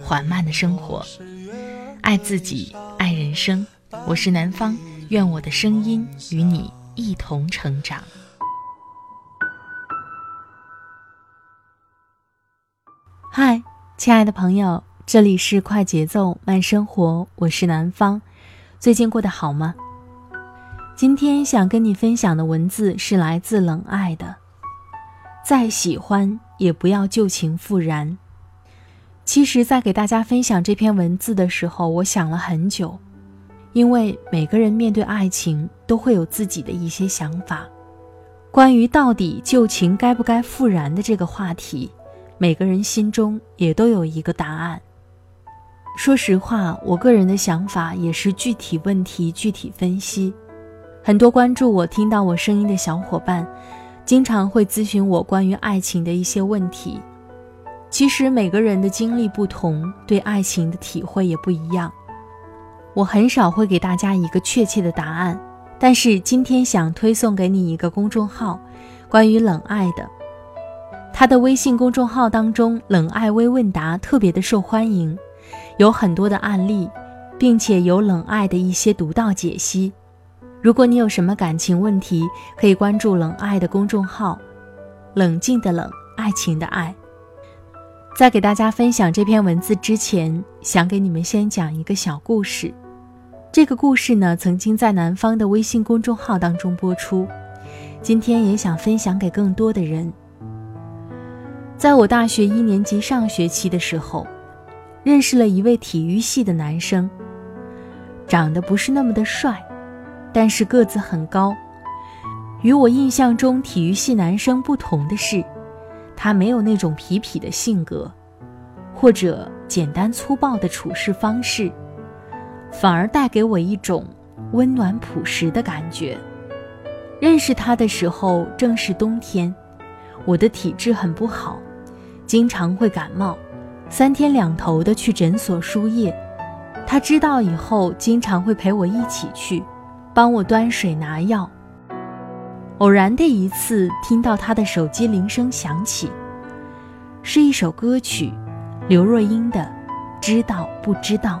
缓慢的生活，爱自己，爱人生。我是南方，愿我的声音与你一同成长。嗨，亲爱的朋友，这里是快节奏慢生活，我是南方。最近过得好吗？今天想跟你分享的文字是来自冷爱的，再喜欢也不要旧情复燃。其实，在给大家分享这篇文字的时候，我想了很久，因为每个人面对爱情都会有自己的一些想法。关于到底旧情该不该复燃的这个话题，每个人心中也都有一个答案。说实话，我个人的想法也是具体问题具体分析。很多关注我、听到我声音的小伙伴，经常会咨询我关于爱情的一些问题。其实每个人的经历不同，对爱情的体会也不一样。我很少会给大家一个确切的答案，但是今天想推送给你一个公众号，关于冷爱的。他的微信公众号当中，冷爱微问答特别的受欢迎，有很多的案例，并且有冷爱的一些独到解析。如果你有什么感情问题，可以关注冷爱的公众号，冷静的冷，爱情的爱。在给大家分享这篇文字之前，想给你们先讲一个小故事。这个故事呢，曾经在南方的微信公众号当中播出，今天也想分享给更多的人。在我大学一年级上学期的时候，认识了一位体育系的男生，长得不是那么的帅，但是个子很高。与我印象中体育系男生不同的是。他没有那种痞痞的性格，或者简单粗暴的处事方式，反而带给我一种温暖朴实的感觉。认识他的时候正是冬天，我的体质很不好，经常会感冒，三天两头的去诊所输液。他知道以后，经常会陪我一起去，帮我端水拿药。偶然的一次，听到他的手机铃声响起，是一首歌曲，刘若英的《知道不知道》。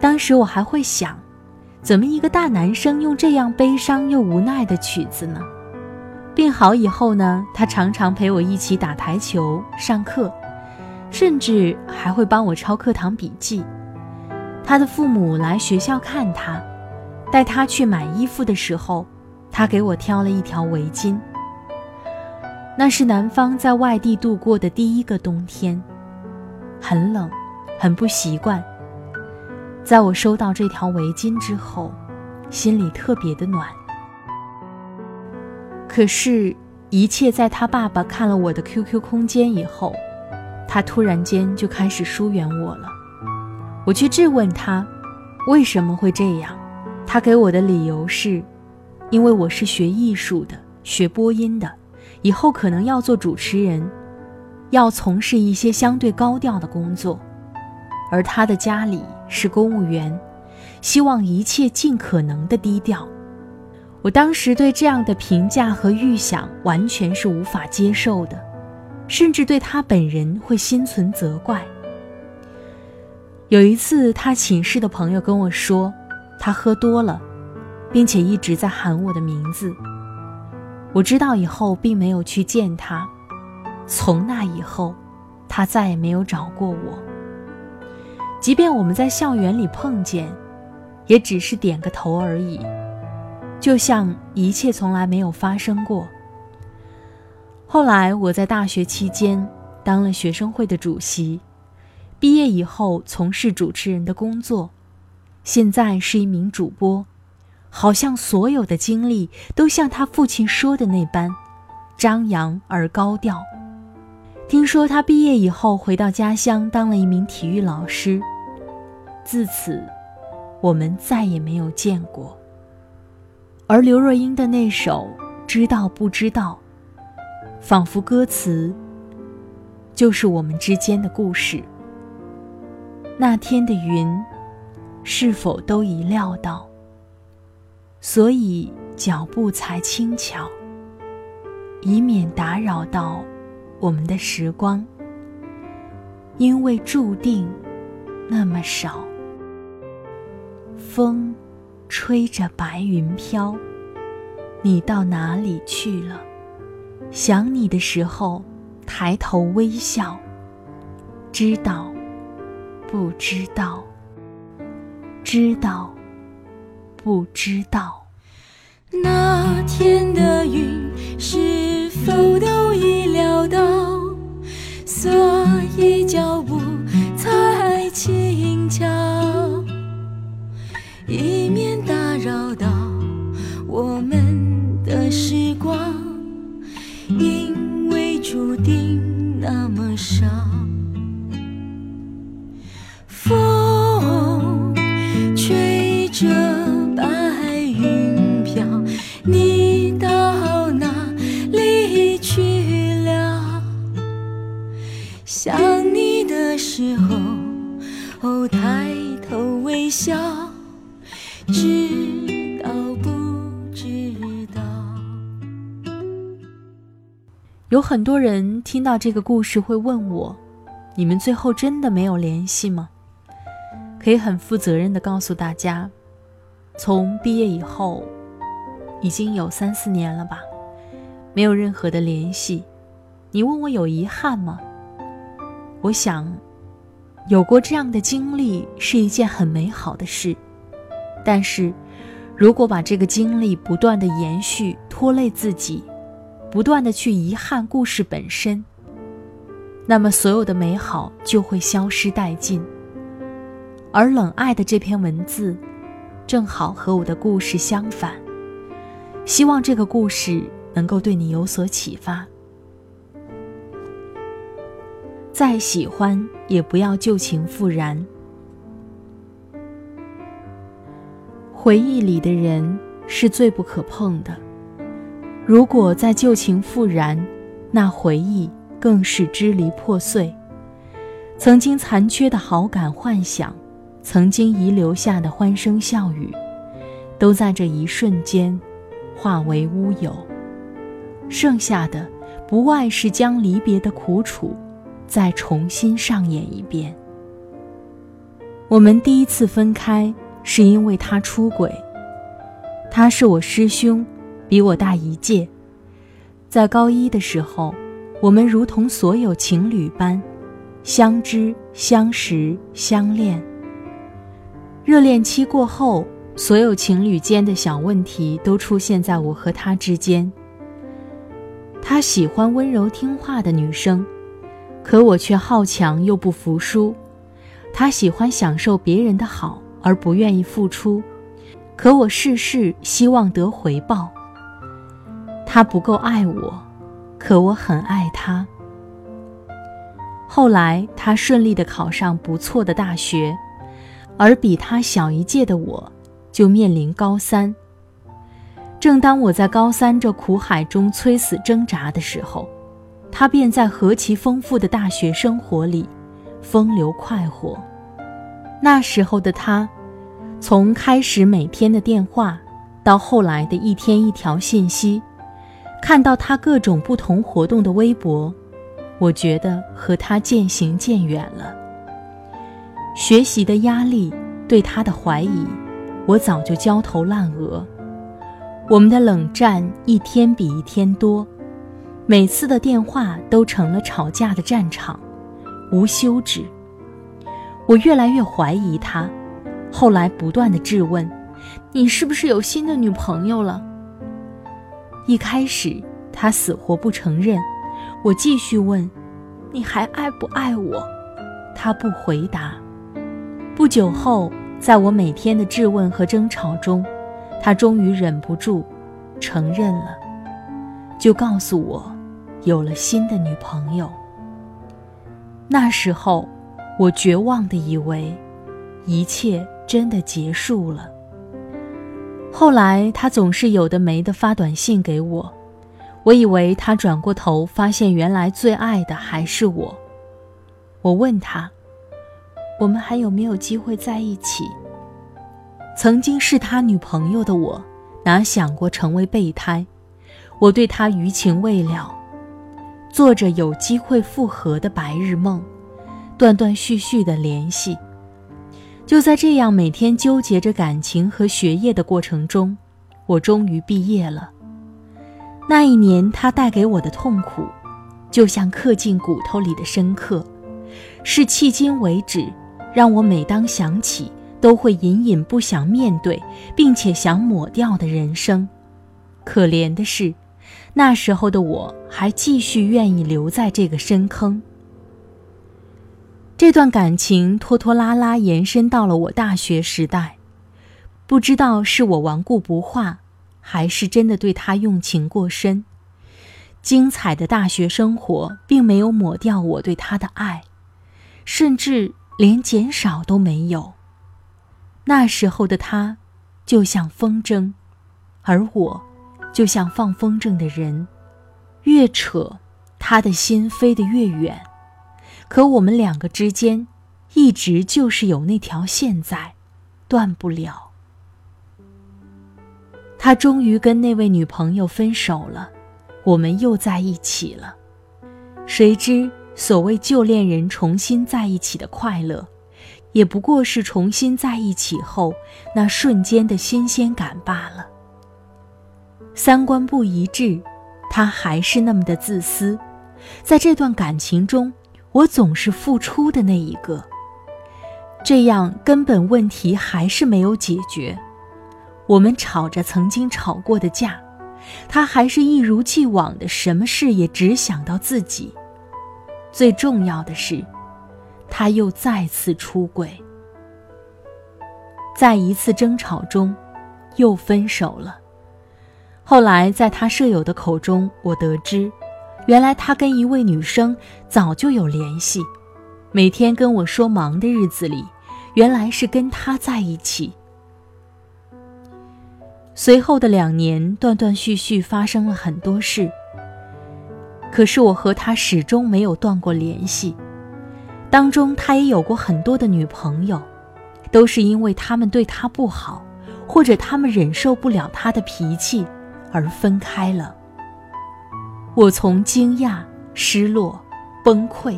当时我还会想，怎么一个大男生用这样悲伤又无奈的曲子呢？病好以后呢，他常常陪我一起打台球、上课，甚至还会帮我抄课堂笔记。他的父母来学校看他，带他去买衣服的时候。他给我挑了一条围巾。那是南方在外地度过的第一个冬天，很冷，很不习惯。在我收到这条围巾之后，心里特别的暖。可是，一切在他爸爸看了我的 QQ 空间以后，他突然间就开始疏远我了。我去质问他，为什么会这样？他给我的理由是。因为我是学艺术的，学播音的，以后可能要做主持人，要从事一些相对高调的工作，而他的家里是公务员，希望一切尽可能的低调。我当时对这样的评价和预想完全是无法接受的，甚至对他本人会心存责怪。有一次，他寝室的朋友跟我说，他喝多了。并且一直在喊我的名字。我知道以后并没有去见他，从那以后，他再也没有找过我。即便我们在校园里碰见，也只是点个头而已，就像一切从来没有发生过。后来我在大学期间当了学生会的主席，毕业以后从事主持人的工作，现在是一名主播。好像所有的经历都像他父亲说的那般，张扬而高调。听说他毕业以后回到家乡当了一名体育老师。自此，我们再也没有见过。而刘若英的那首《知道不知道》，仿佛歌词就是我们之间的故事。那天的云，是否都已料到？所以脚步才轻巧，以免打扰到我们的时光。因为注定那么少。风，吹着白云飘。你到哪里去了？想你的时候，抬头微笑。知道，不知道？知道，不知道？那天的云是否都已料到？所以脚步才轻巧。以免打扰到我们的时光，因为注定那么少。很多人听到这个故事会问我：你们最后真的没有联系吗？可以很负责任的告诉大家，从毕业以后，已经有三四年了吧，没有任何的联系。你问我有遗憾吗？我想，有过这样的经历是一件很美好的事。但是，如果把这个经历不断的延续，拖累自己，不断的去遗憾故事本身，那么所有的美好就会消失殆尽。而冷爱的这篇文字，正好和我的故事相反。希望这个故事能够对你有所启发。再喜欢，也不要旧情复燃。回忆里的人是最不可碰的。如果再旧情复燃，那回忆更是支离破碎。曾经残缺的好感、幻想，曾经遗留下的欢声笑语，都在这一瞬间化为乌有。剩下的不外是将离别的苦楚再重新上演一遍。我们第一次分开。是因为他出轨。他是我师兄，比我大一届。在高一的时候，我们如同所有情侣般，相知、相识、相恋。热恋期过后，所有情侣间的小问题都出现在我和他之间。他喜欢温柔听话的女生，可我却好强又不服输。他喜欢享受别人的好。而不愿意付出，可我事事希望得回报。他不够爱我，可我很爱他。后来他顺利的考上不错的大学，而比他小一届的我，就面临高三。正当我在高三这苦海中催死挣扎的时候，他便在何其丰富的大学生活里，风流快活。那时候的他，从开始每天的电话，到后来的一天一条信息，看到他各种不同活动的微博，我觉得和他渐行渐远了。学习的压力，对他的怀疑，我早就焦头烂额。我们的冷战一天比一天多，每次的电话都成了吵架的战场，无休止。我越来越怀疑他，后来不断的质问：“你是不是有新的女朋友了？”一开始他死活不承认，我继续问：“你还爱不爱我？”他不回答。不久后，在我每天的质问和争吵中，他终于忍不住承认了，就告诉我有了新的女朋友。那时候，我绝望的以为，一切真的结束了。后来他总是有的没的发短信给我，我以为他转过头发现原来最爱的还是我。我问他，我们还有没有机会在一起？曾经是他女朋友的我，哪想过成为备胎？我对他余情未了，做着有机会复合的白日梦，断断续续的联系。就在这样每天纠结着感情和学业的过程中，我终于毕业了。那一年，他带给我的痛苦，就像刻进骨头里的深刻，是迄今为止让我每当想起。都会隐隐不想面对，并且想抹掉的人生。可怜的是，那时候的我还继续愿意留在这个深坑。这段感情拖拖拉拉延伸到了我大学时代，不知道是我顽固不化，还是真的对他用情过深。精彩的大学生活并没有抹掉我对他的爱，甚至连减少都没有。那时候的他，就像风筝，而我，就像放风筝的人，越扯，他的心飞得越远。可我们两个之间，一直就是有那条线在，断不了。他终于跟那位女朋友分手了，我们又在一起了。谁知所谓旧恋人重新在一起的快乐。也不过是重新在一起后那瞬间的新鲜感罢了。三观不一致，他还是那么的自私。在这段感情中，我总是付出的那一个，这样根本问题还是没有解决。我们吵着曾经吵过的架，他还是一如既往的什么事也只想到自己。最重要的是。他又再次出轨，在一次争吵中，又分手了。后来在他舍友的口中，我得知，原来他跟一位女生早就有联系，每天跟我说忙的日子里，原来是跟他在一起。随后的两年，断断续续发生了很多事，可是我和他始终没有断过联系。当中，他也有过很多的女朋友，都是因为他们对他不好，或者他们忍受不了他的脾气而分开了。我从惊讶、失落、崩溃，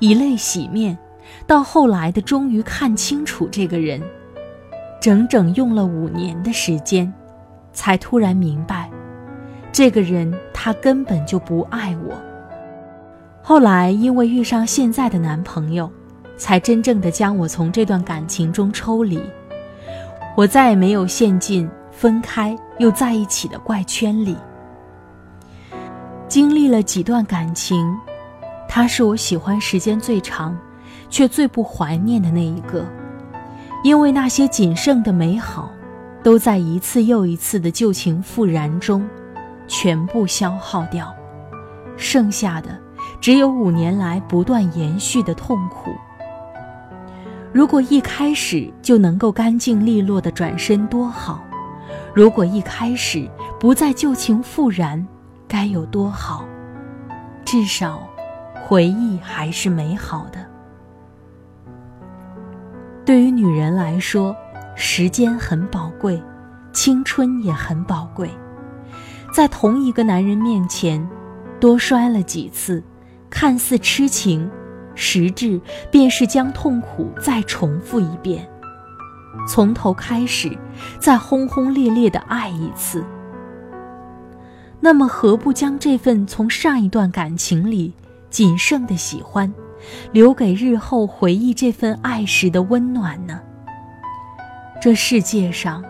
以泪洗面，到后来的终于看清楚这个人，整整用了五年的时间，才突然明白，这个人他根本就不爱我。后来因为遇上现在的男朋友，才真正的将我从这段感情中抽离。我再也没有陷进分开又在一起的怪圈里。经历了几段感情，他是我喜欢时间最长，却最不怀念的那一个。因为那些仅剩的美好，都在一次又一次的旧情复燃中，全部消耗掉，剩下的。只有五年来不断延续的痛苦。如果一开始就能够干净利落的转身多好，如果一开始不再旧情复燃，该有多好。至少，回忆还是美好的。对于女人来说，时间很宝贵，青春也很宝贵。在同一个男人面前，多摔了几次。看似痴情，实质便是将痛苦再重复一遍，从头开始，再轰轰烈烈的爱一次。那么，何不将这份从上一段感情里仅剩的喜欢，留给日后回忆这份爱时的温暖呢？这世界上，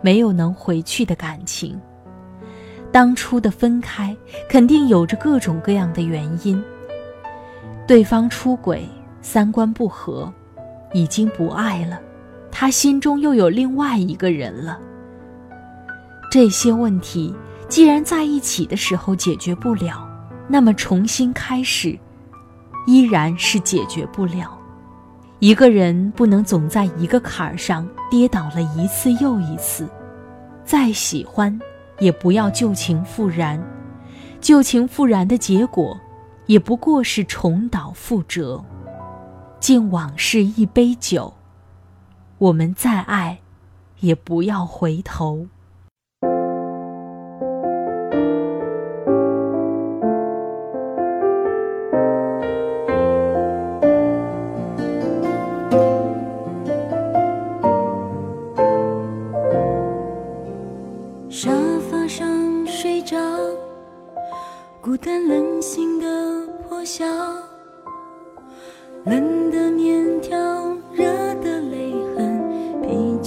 没有能回去的感情。当初的分开，肯定有着各种各样的原因。对方出轨，三观不合，已经不爱了，他心中又有另外一个人了。这些问题既然在一起的时候解决不了，那么重新开始，依然是解决不了。一个人不能总在一个坎儿上跌倒了一次又一次，再喜欢，也不要旧情复燃。旧情复燃的结果，也不过是重蹈覆辙。敬往事一杯酒，我们再爱，也不要回头。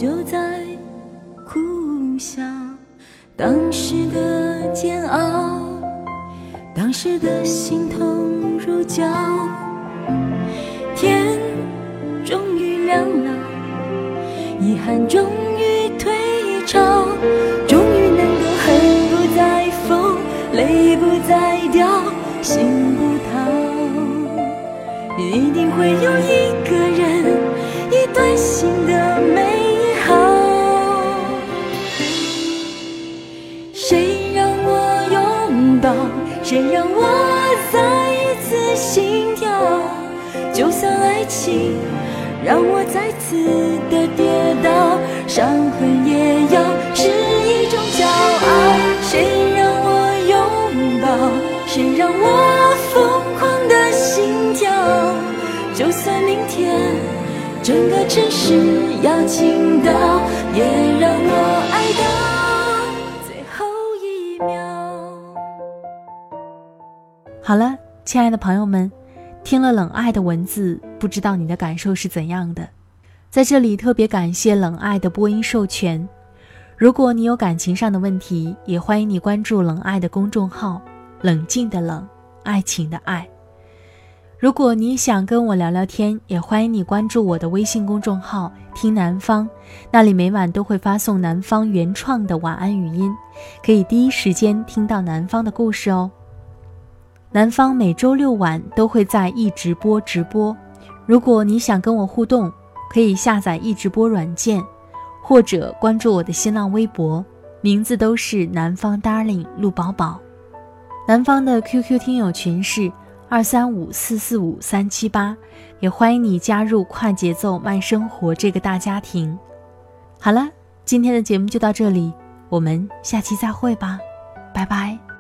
就在苦笑。当时的煎熬，当时的心痛如胶。天终于亮了，遗憾终于退潮。终于能够恨不再疯泪不再掉，心不逃，一定会有一谁让我再一次心跳？就算爱情让我再次的跌倒，伤痕也要是一种骄傲。谁让我拥抱？谁让我疯狂的心跳？就算明天整个城市要倾倒，也好了，亲爱的朋友们，听了冷爱的文字，不知道你的感受是怎样的？在这里特别感谢冷爱的播音授权。如果你有感情上的问题，也欢迎你关注冷爱的公众号。冷静的冷，爱情的爱。如果你想跟我聊聊天，也欢迎你关注我的微信公众号“听南方”，那里每晚都会发送南方原创的晚安语音，可以第一时间听到南方的故事哦。南方每周六晚都会在易直播直播，如果你想跟我互动，可以下载易直播软件，或者关注我的新浪微博，名字都是南方 darling 陆宝宝。南方的 QQ 听友群是二三五四四五三七八，也欢迎你加入快节奏慢生活这个大家庭。好了，今天的节目就到这里，我们下期再会吧，拜拜。